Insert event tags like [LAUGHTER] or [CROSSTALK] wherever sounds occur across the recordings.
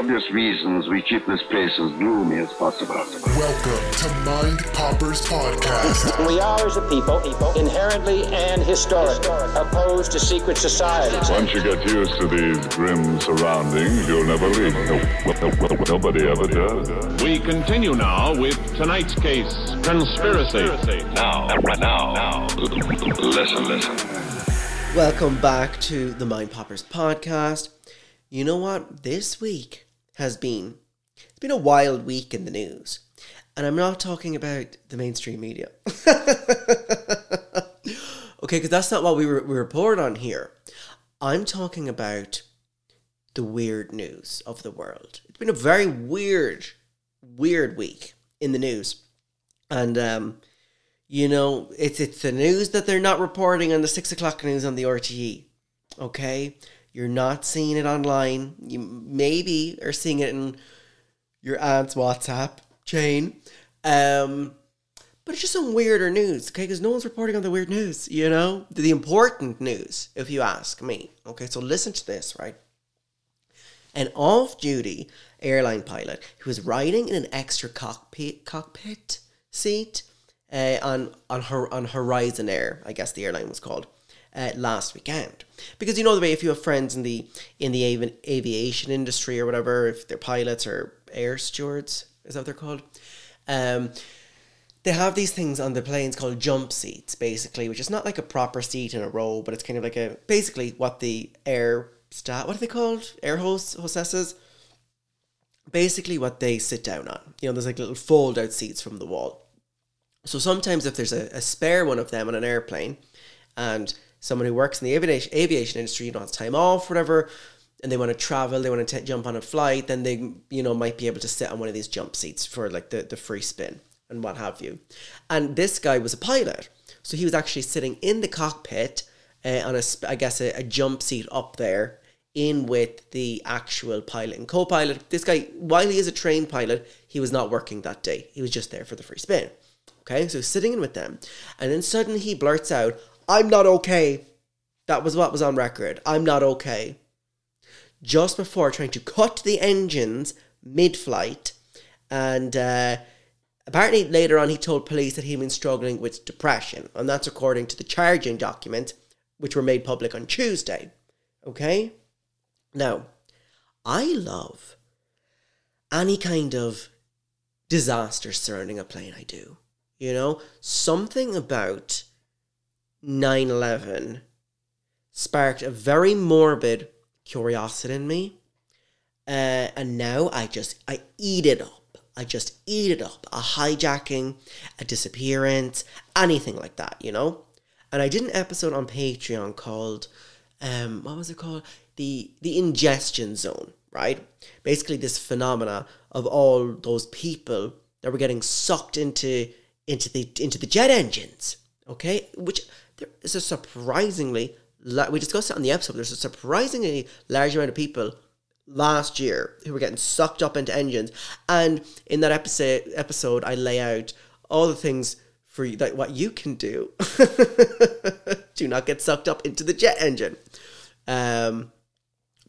obvious reasons, we keep this place as gloomy as possible. Welcome to Mind Poppers Podcast. [LAUGHS] We are, as a people, people inherently and historically opposed to secret societies. Once you get used to these grim surroundings, you'll never leave. No, no, no, nobody ever does. We continue now with tonight's case, conspiracy. Now, now, now, listen, listen. Welcome back to the Mind Poppers podcast. You know what? This week has been it's been a wild week in the news. And I'm not talking about the mainstream media. [LAUGHS] okay, because that's not what we, re- we report on here. I'm talking about the weird news of the world. It's been a very weird, weird week in the news. And um, you know, it's it's the news that they're not reporting on the six o'clock news on the RTE. Okay, you're not seeing it online. You maybe are seeing it in your aunt's WhatsApp chain. Um, but it's just some weirder news, okay? Because no one's reporting on the weird news, you know, the important news, if you ask me. Okay, so listen to this, right? An off-duty airline pilot who was riding in an extra cockpit cockpit seat uh, on on on Horizon Air, I guess the airline was called, uh, last weekend. Because you know the way if you have friends in the in the avi- aviation industry or whatever, if they're pilots or air stewards, is that what they're called? Um, they have these things on the planes called jump seats, basically, which is not like a proper seat in a row, but it's kind of like a basically what the air staff, what are they called? Air hosts, hostesses. Basically, what they sit down on. You know, there's like little fold out seats from the wall. So sometimes, if there's a, a spare one of them on an airplane, and someone who works in the aviation aviation industry, you know, has time off, whatever, and they want to travel, they want to t- jump on a flight, then they, you know, might be able to sit on one of these jump seats for like the, the free spin and what have you. And this guy was a pilot, so he was actually sitting in the cockpit uh, on a, I guess, a, a jump seat up there in with the actual pilot and co-pilot. This guy, while he is a trained pilot, he was not working that day. He was just there for the free spin. Okay, so sitting in with them, and then suddenly he blurts out, "I'm not okay." That was what was on record. I'm not okay. Just before trying to cut the engines mid-flight, and uh, apparently later on he told police that he'd been struggling with depression, and that's according to the charging documents, which were made public on Tuesday. Okay, now I love any kind of disaster surrounding a plane. I do. You know, something about 9 11 sparked a very morbid curiosity in me. Uh, and now I just, I eat it up. I just eat it up. A hijacking, a disappearance, anything like that, you know? And I did an episode on Patreon called, um, what was it called? The, the ingestion zone, right? Basically, this phenomena of all those people that were getting sucked into into the into the jet engines. Okay, which there is a surprisingly we discussed it on the episode. There's a surprisingly large amount of people last year who were getting sucked up into engines, and in that episode, episode I lay out all the things for you, that what you can do [LAUGHS] do not get sucked up into the jet engine. Um,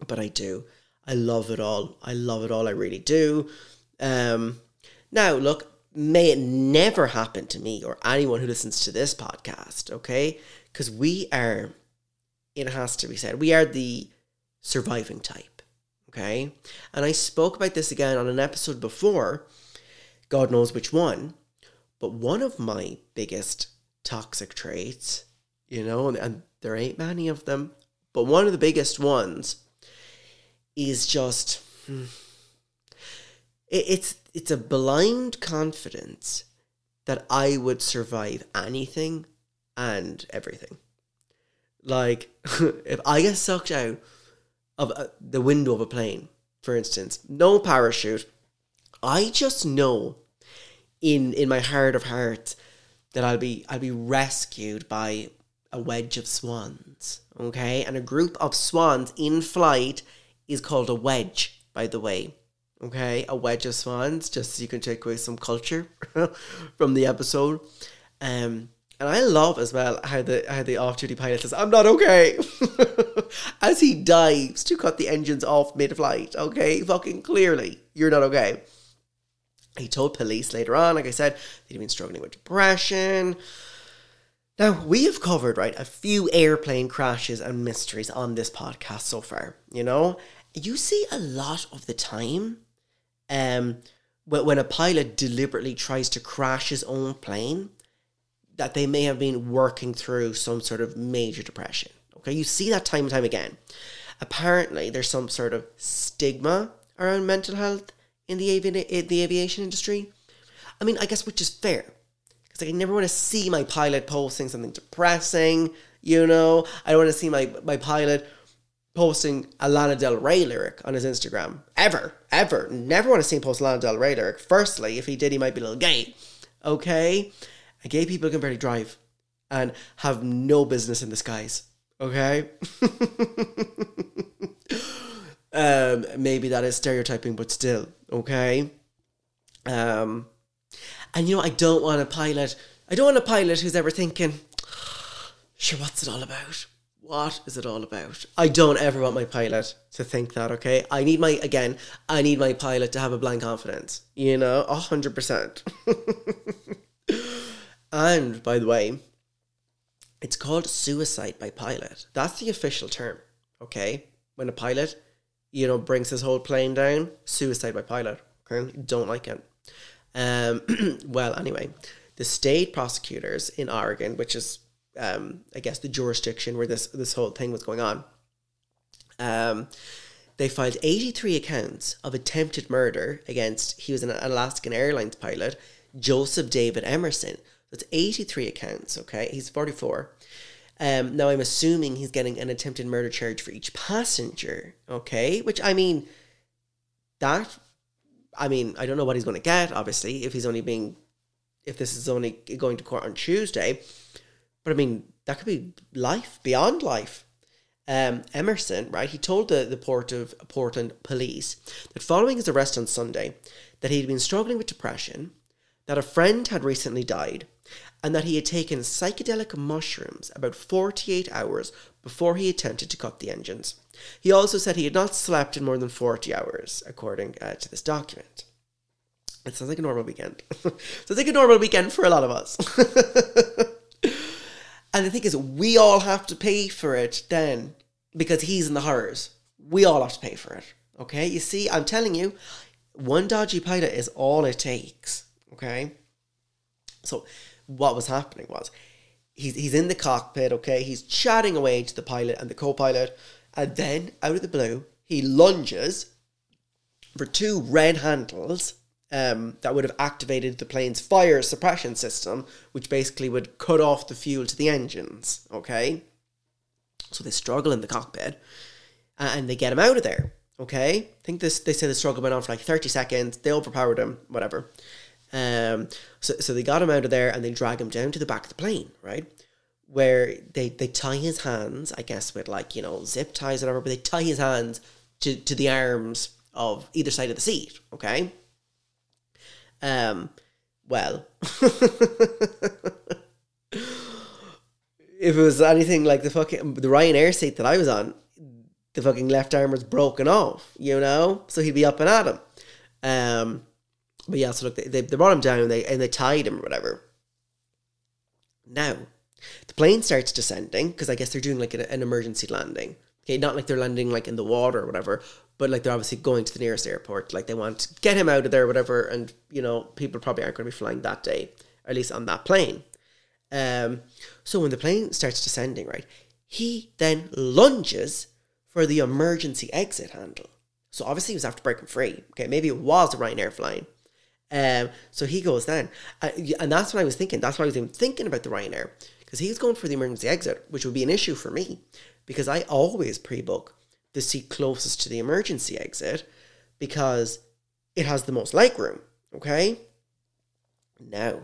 but I do. I love it all. I love it all. I really do. Um, now, look, may it never happen to me or anyone who listens to this podcast, okay? Because we are, it has to be said, we are the surviving type, okay? And I spoke about this again on an episode before, God knows which one, but one of my biggest toxic traits, you know, and there ain't many of them, but one of the biggest ones is just. Hmm, it's it's a blind confidence that I would survive anything and everything. Like, [LAUGHS] if I get sucked out of uh, the window of a plane, for instance, no parachute, I just know in in my heart of hearts that I'll be I'll be rescued by a wedge of swans. Okay, and a group of swans in flight is called a wedge, by the way. Okay, a wedge of swans, just so you can take away some culture [LAUGHS] from the episode. Um, and I love as well how the how the off duty pilot says, "I'm not okay," [LAUGHS] as he dives to cut the engines off mid flight. Okay, fucking clearly, you're not okay. He told police later on, like I said, he'd been struggling with depression. Now, we have covered, right, a few airplane crashes and mysteries on this podcast so far, you know? You see a lot of the time um, when, a pilot deliberately tries to crash his own plane, that they may have been working through some sort of major depression. Okay, you see that time and time again. Apparently, there's some sort of stigma around mental health in the, avi- the aviation industry. I mean, I guess which is fair. Because I never want to see my pilot posting something depressing, you know? I don't want to see my, my pilot posting a Lana Del Rey lyric on his Instagram. Ever. Ever. Never want to see him post Lana Del Rey lyric. Firstly, if he did, he might be a little gay. Okay? And gay people can barely drive and have no business in the skies. Okay? [LAUGHS] um, maybe that is stereotyping, but still, okay? Um, and you know, I don't want a pilot. I don't want a pilot who's ever thinking, sure, what's it all about? What is it all about? I don't ever want my pilot to think that, okay? I need my, again, I need my pilot to have a blind confidence, you know, 100%. [LAUGHS] and by the way, it's called suicide by pilot. That's the official term, okay? When a pilot, you know, brings his whole plane down, suicide by pilot. Okay? Don't like it. Um, [CLEARS THROAT] well, anyway, the state prosecutors in Oregon, which is, um, I guess, the jurisdiction where this this whole thing was going on, um, they filed 83 accounts of attempted murder against, he was an Alaskan Airlines pilot, Joseph David Emerson. That's 83 accounts, okay? He's 44. Um, now, I'm assuming he's getting an attempted murder charge for each passenger, okay? Which, I mean, that, I mean, I don't know what he's going to get, obviously, if he's only being, if this is only going to court on Tuesday. But, I mean, that could be life, beyond life. Um, Emerson, right, he told the, the Port of Portland police that following his arrest on Sunday, that he'd been struggling with depression, that a friend had recently died, and that he had taken psychedelic mushrooms about 48 hours before he attempted to cut the engines. He also said he had not slept in more than 40 hours, according uh, to this document. It sounds like a normal weekend. [LAUGHS] sounds like a normal weekend for a lot of us. [LAUGHS] and the thing is, we all have to pay for it then because he's in the horrors. We all have to pay for it. Okay? You see, I'm telling you, one dodgy pilot is all it takes. Okay? So what was happening was he's he's in the cockpit, okay, he's chatting away to the pilot and the co-pilot, and then out of the blue, he lunges for two red handles um, that would have activated the plane's fire suppression system, which basically would cut off the fuel to the engines. Okay, so they struggle in the cockpit, and they get him out of there. Okay, I think this they say the struggle went on for like thirty seconds. They overpowered him, whatever. Um, so, so they got him out of there and they drag him down to the back of the plane, right? Where they, they tie his hands, I guess, with like, you know, zip ties or whatever, but they tie his hands to, to the arms of either side of the seat, okay? Um, well, [LAUGHS] if it was anything like the fucking, the Ryanair seat that I was on, the fucking left arm was broken off, you know? So he'd be up and at him. Um, but yeah, so look, they, they, brought him down and they, and they tied him or whatever. Now, the plane starts descending because I guess they're doing like an, an emergency landing. Okay, not like they're landing like in the water or whatever, but like they're obviously going to the nearest airport. Like they want to get him out of there, whatever. And you know, people probably aren't going to be flying that day, or at least on that plane. Um, so when the plane starts descending, right, he then lunges for the emergency exit handle. So obviously he was after breaking free. Okay, maybe it was the Ryanair flying. Um, so he goes then, uh, and that's what I was thinking. That's why I was even thinking about the Ryanair because he's going for the emergency exit, which would be an issue for me because I always pre-book the seat closest to the emergency exit because it has the most leg room. Okay. Now,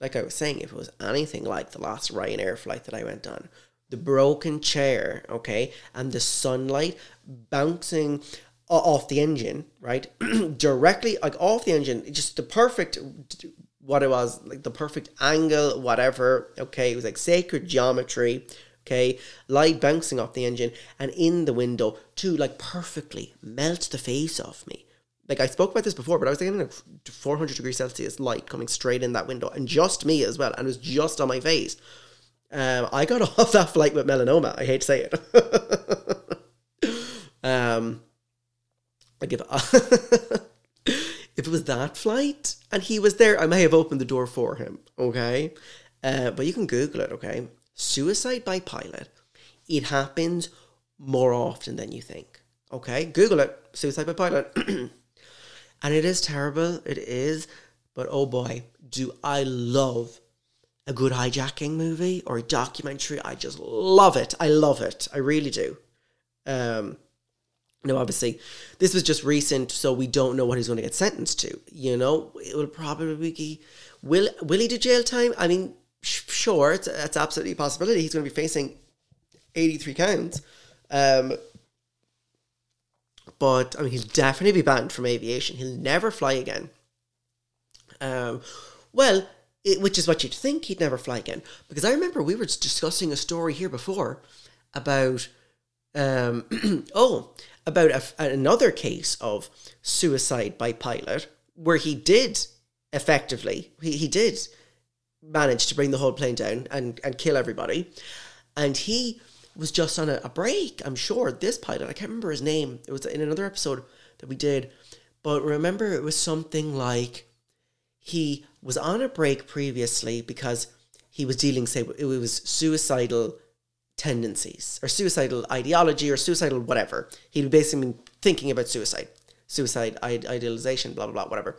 like I was saying, if it was anything like the last Ryanair flight that I went on, the broken chair, okay, and the sunlight bouncing off the engine, right, [CLEARS THROAT] directly like off the engine, just the perfect what it was like the perfect angle, whatever. Okay, it was like sacred geometry. Okay, light bouncing off the engine and in the window to like perfectly melt the face off me. Like I spoke about this before, but I was getting like 400 degrees Celsius light coming straight in that window, and just me as well, and it was just on my face. Um, I got [LAUGHS] off that flight with melanoma. I hate to say it. [LAUGHS] um, like if [LAUGHS] if it was that flight and he was there, I may have opened the door for him. Okay, uh, but you can Google it. Okay, suicide by pilot. It happens more often than you think. Okay, Google it. Suicide by pilot. [CLEARS THROAT] and it is terrible. It is, but oh boy, do I love a good hijacking movie or a documentary. I just love it. I love it. I really do. Um, no, obviously, this was just recent, so we don't know what he's going to get sentenced to. You know, it will probably be will will he do jail time? I mean, sure, it's, it's absolutely a possibility. He's going to be facing eighty three counts. Um, but I mean, he'll definitely be banned from aviation. He'll never fly again. Um, well, it, which is what you'd think he'd never fly again. Because I remember we were discussing a story here before about, um, [CLEARS THROAT] oh, about a, another case of suicide by pilot where he did effectively, he, he did manage to bring the whole plane down and, and kill everybody. And he was just on a, a break, I'm sure. This pilot, I can't remember his name. It was in another episode that we did. But remember, it was something like he was on a break previously because he was dealing, say, it was suicidal tendencies or suicidal ideology or suicidal whatever. He'd basically been thinking about suicide, suicide idealization, blah, blah, blah, whatever.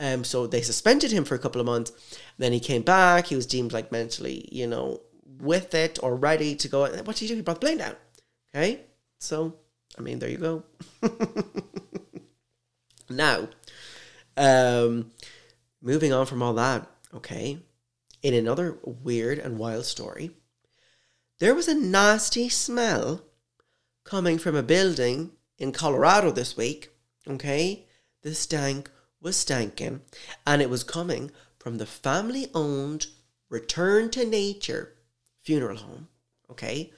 Um, so they suspended him for a couple of months. Then he came back. He was deemed like mentally, you know, with it or ready to go. What did he do? He brought the plane down. Okay. So I mean, there you go. [LAUGHS] now, um, moving on from all that, okay, in another weird and wild story, there was a nasty smell coming from a building in Colorado this week, okay? The stank was stanking, and it was coming from the family owned Return to Nature funeral home, okay?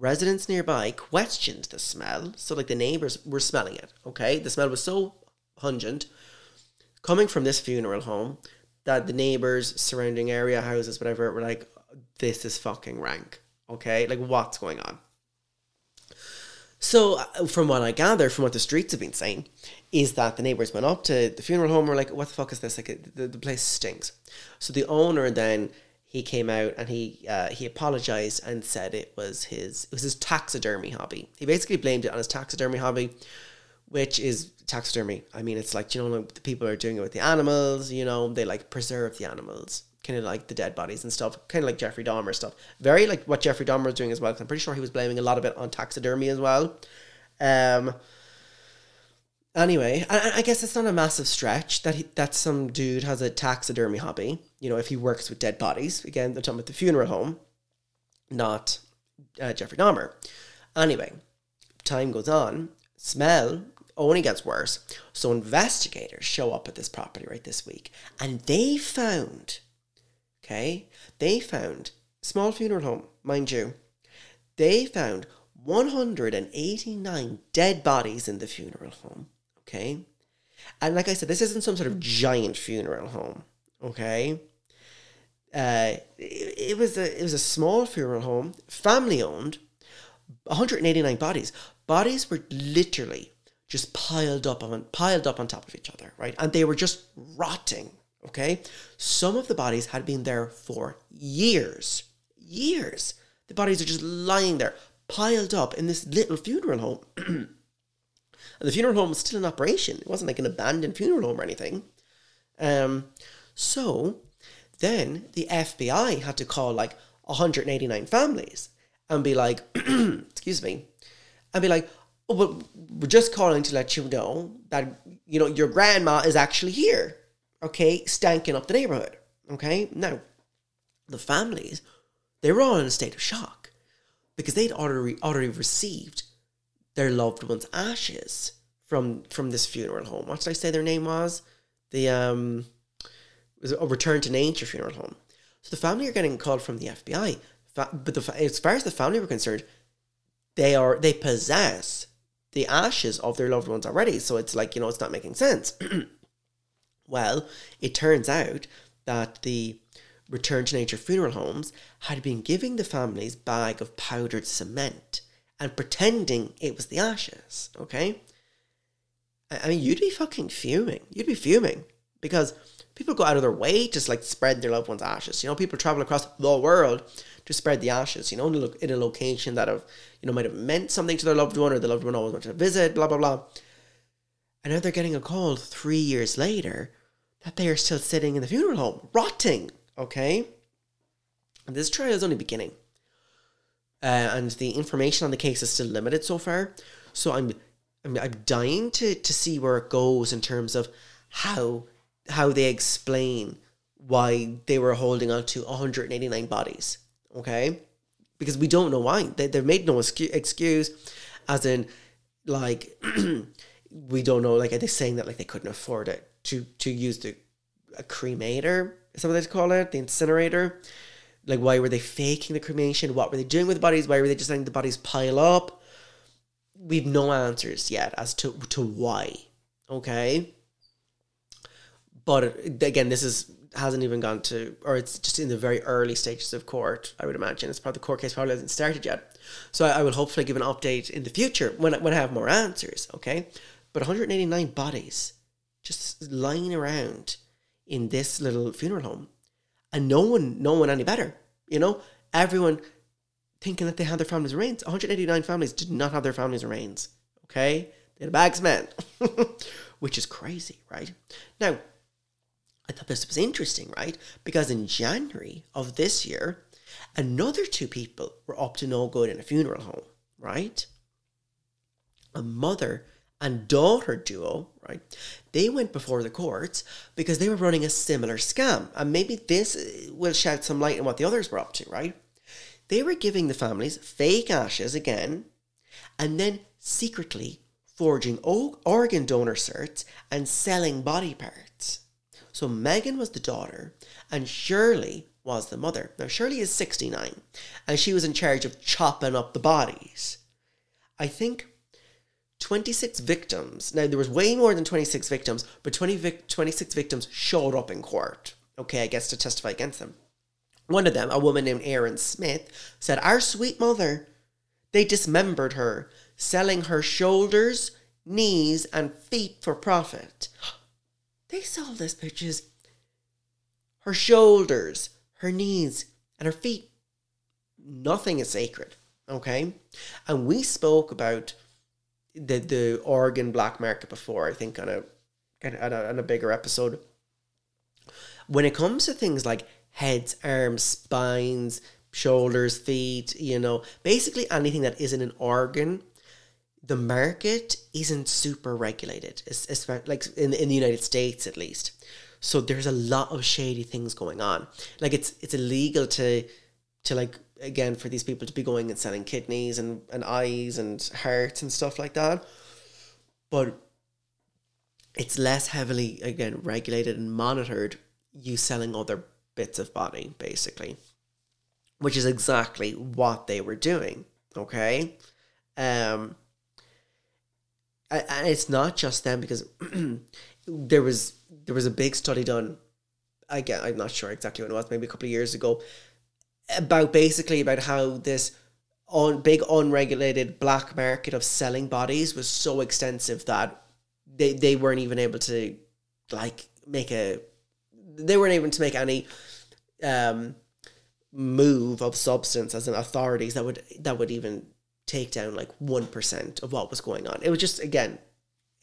residents nearby questioned the smell. So, like, the neighbors were smelling it, okay? The smell was so pungent coming from this funeral home that the neighbors, surrounding area, houses, whatever, were like, this is fucking rank, okay? Like, what's going on? So, uh, from what I gather, from what the streets have been saying, is that the neighbors went up to the funeral home and were like, what the fuck is this? Like, the, the place stinks. So, the owner then he came out and he uh, he apologized and said it was his it was his taxidermy hobby. He basically blamed it on his taxidermy hobby, which is taxidermy. I mean, it's like you know the people are doing it with the animals. You know, they like preserve the animals, kind of like the dead bodies and stuff. Kind of like Jeffrey Dahmer stuff. Very like what Jeffrey Dahmer was doing as well. Cause I'm pretty sure he was blaming a lot of it on taxidermy as well. Um. Anyway, I, I guess it's not a massive stretch that he, that some dude has a taxidermy hobby. You know, if he works with dead bodies, again, they're talking about the funeral home, not uh, Jeffrey Dahmer. Anyway, time goes on, smell only gets worse. So investigators show up at this property right this week, and they found, okay, they found small funeral home, mind you. They found 189 dead bodies in the funeral home. Okay. And like I said, this isn't some sort of giant funeral home. Okay. Uh, it, it was a it was a small funeral home, family owned, 189 bodies. Bodies were literally just piled up on piled up on top of each other, right? And they were just rotting. Okay. Some of the bodies had been there for years. Years. The bodies are just lying there, piled up in this little funeral home. [CLEARS THROAT] and the funeral home was still in operation. It wasn't like an abandoned funeral home or anything. Um, so then the FBI had to call like 189 families and be like, [CLEARS THROAT] excuse me, and be like, oh, but we're just calling to let you know that, you know, your grandma is actually here, okay, stanking up the neighborhood, okay? Now, the families, they were all in a state of shock because they'd already, already received their loved one's ashes from from this funeral home. What did I say their name was? The um was a return to nature funeral home. So the family are getting called from the FBI, but the, as far as the family were concerned, they are they possess the ashes of their loved ones already. So it's like you know it's not making sense. [CLEARS THROAT] well, it turns out that the return to nature funeral homes had been giving the families bag of powdered cement and pretending it was the ashes. Okay. I mean, you'd be fucking fuming. You'd be fuming because people go out of their way to like spread their loved ones' ashes. You know, people travel across the world to spread the ashes. You know, in a location that have you know might have meant something to their loved one, or the loved one always wanted to visit. Blah blah blah. And now they're getting a call three years later that they are still sitting in the funeral home, rotting. Okay, and this trial is only beginning, uh, and the information on the case is still limited so far. So I'm I'm, I'm dying to to see where it goes in terms of how how they explain why they were holding on to 189 bodies. Okay, because we don't know why they they've made no excuse, as in like [CLEARS THROAT] we don't know like are they saying that like they couldn't afford it to to use the a cremator some of they call it the incinerator like why were they faking the cremation what were they doing with the bodies why were they just letting the bodies pile up we've no answers yet as to to why. Okay. But again, this is hasn't even gone to, or it's just in the very early stages of court. I would imagine it's part the court case probably hasn't started yet. So I, I will hopefully give an update in the future when when I have more answers. Okay, but 189 bodies just lying around in this little funeral home, and no one, no one any better. You know, everyone thinking that they had their families' remains. 189 families did not have their families' remains. Okay? They had bags man, [LAUGHS] which is crazy, right? Now, I thought this was interesting, right? Because in January of this year, another two people were up to no good in a funeral home, right? A mother and daughter duo, right? They went before the courts because they were running a similar scam. And maybe this will shed some light on what the others were up to, right? They were giving the families fake ashes again and then secretly forging organ donor certs and selling body parts. So Megan was the daughter and Shirley was the mother. Now, Shirley is 69 and she was in charge of chopping up the bodies. I think 26 victims. Now, there was way more than 26 victims, but 20 vic- 26 victims showed up in court. Okay, I guess to testify against them. One of them, a woman named Erin Smith, said, Our sweet mother, they dismembered her, selling her shoulders, knees, and feet for profit. [GASPS] They sold this bitches. Her shoulders, her knees, and her feet. Nothing is sacred, okay? And we spoke about the the organ black market before, I think, on a, on a, on a bigger episode. When it comes to things like heads, arms, spines, shoulders, feet, you know, basically anything that isn't an organ. the market isn't super regulated, especially like in in the United States at least. So there's a lot of shady things going on. Like it's it's illegal to to like again for these people to be going and selling kidneys and, and eyes and hearts and stuff like that. But it's less heavily again regulated and monitored you selling other bits of body basically which is exactly what they were doing okay um and it's not just them because [CLEARS THROAT] there was there was a big study done again i'm not sure exactly when it was maybe a couple of years ago about basically about how this on big unregulated black market of selling bodies was so extensive that they they weren't even able to like make a they weren't able to make any um move of substance as an authorities that would that would even take down like 1% of what was going on. It was just again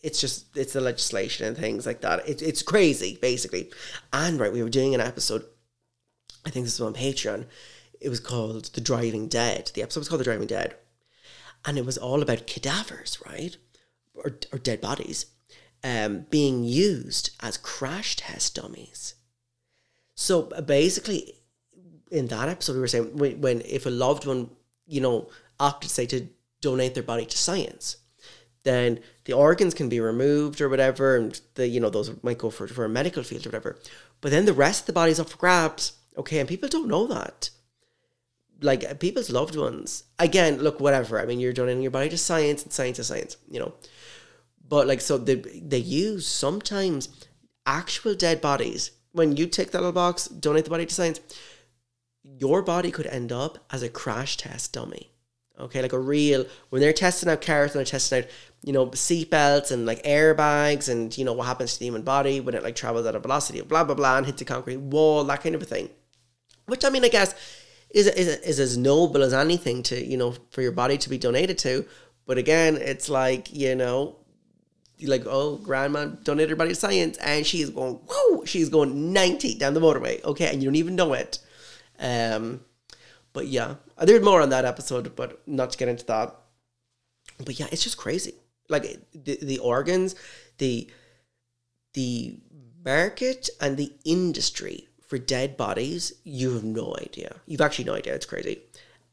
it's just it's the legislation and things like that. It, it's crazy basically. And right we were doing an episode i think this was on patreon it was called the driving dead the episode was called the driving dead and it was all about cadavers right or, or dead bodies um, being used as crash test dummies. So uh, basically, in that episode, we were saying when, when if a loved one, you know, opted to say to donate their body to science, then the organs can be removed or whatever, and the you know those might go for for a medical field or whatever. But then the rest of the body's up for grabs. Okay, and people don't know that. Like people's loved ones. Again, look, whatever. I mean, you're donating your body to science, and science is science. You know, but like so they they use sometimes actual dead bodies. When you take that little box, donate the body to science, your body could end up as a crash test dummy. Okay, like a real when they're testing out cars and they're testing out, you know, seatbelts and like airbags and you know what happens to the human body when it like travels at a velocity of blah blah blah and hits a concrete wall, that kind of a thing. Which I mean, I guess is is is as noble as anything to you know for your body to be donated to. But again, it's like you know like, oh, grandma donated her body to science, and she's going, whoa, she's going 90 down the motorway, okay, and you don't even know it. Um, but yeah, there's more on that episode, but not to get into that. But yeah, it's just crazy. Like the, the organs, the the market and the industry for dead bodies, you have no idea. You've actually no idea. It's crazy.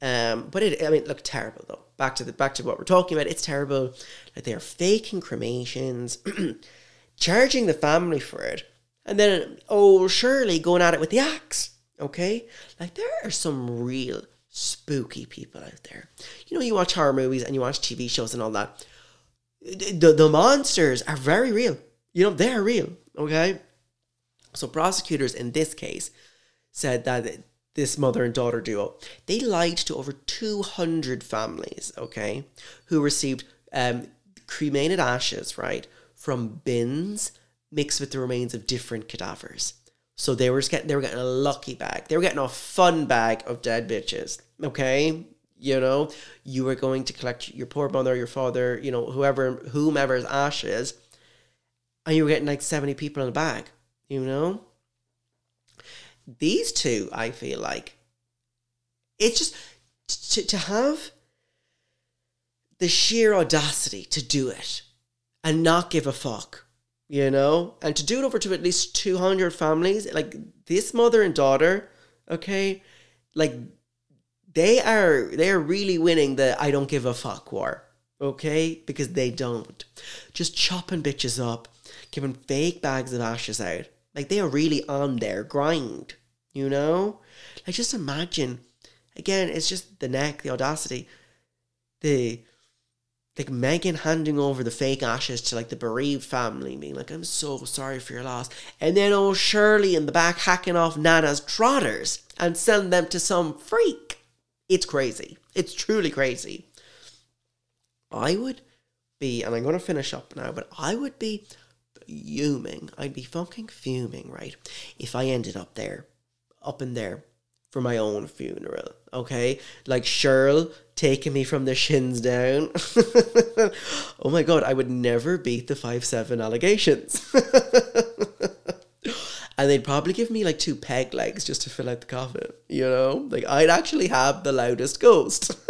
Um, but it, I mean, look terrible though. Back to the back to what we're talking about. It's terrible. Like they are faking cremations, [CLEARS THROAT] charging the family for it, and then oh Shirley going at it with the axe. Okay, like there are some real spooky people out there. You know, you watch horror movies and you watch TV shows and all that. The the monsters are very real. You know, they're real. Okay, so prosecutors in this case said that this mother and daughter duo, they lied to over 200 families, okay, who received um, cremated ashes, right, from bins mixed with the remains of different cadavers. So they were getting they were getting a lucky bag. They were getting a fun bag of dead bitches. Okay, you know, you were going to collect your poor mother, your father, you know, whoever, whomever's ashes, and you were getting like seventy people in a bag. You know, these two, I feel like, it's just to, to have the sheer audacity to do it and not give a fuck, you know, and to do it over to at least 200 families, like this mother and daughter, okay, like they are, they are really winning the I don't give a fuck war, okay, because they don't. Just chopping bitches up, giving fake bags of ashes out like they are really on their grind, you know? Like just imagine. Again, it's just the neck, the audacity, the like Megan handing over the fake ashes to like the bereaved family, being like, I'm so sorry for your loss. And then old Shirley in the back hacking off Nana's trotters and selling them to some freak. It's crazy. It's truly crazy. I would be, and I'm going to finish up now, but I would be fuming. I'd be fucking fuming, right? If I ended up there, up in there for my own funeral, okay? Like Cheryl taking me from the shins down. [LAUGHS] oh my god, I would never beat the five seven allegations. [LAUGHS] and they'd probably give me like two peg legs just to fill out the coffin, you know? Like I'd actually have the loudest ghost. [LAUGHS]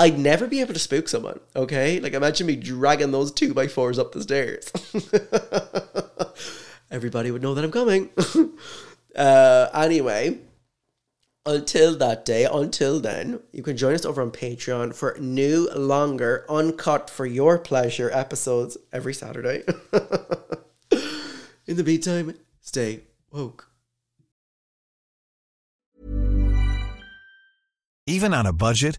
I'd never be able to spook someone, okay? Like, imagine me dragging those two by fours up the stairs. [LAUGHS] Everybody would know that I'm coming. [LAUGHS] uh, anyway, until that day, until then, you can join us over on Patreon for new, longer, uncut for your pleasure episodes every Saturday. [LAUGHS] In the meantime, stay woke. Even on a budget,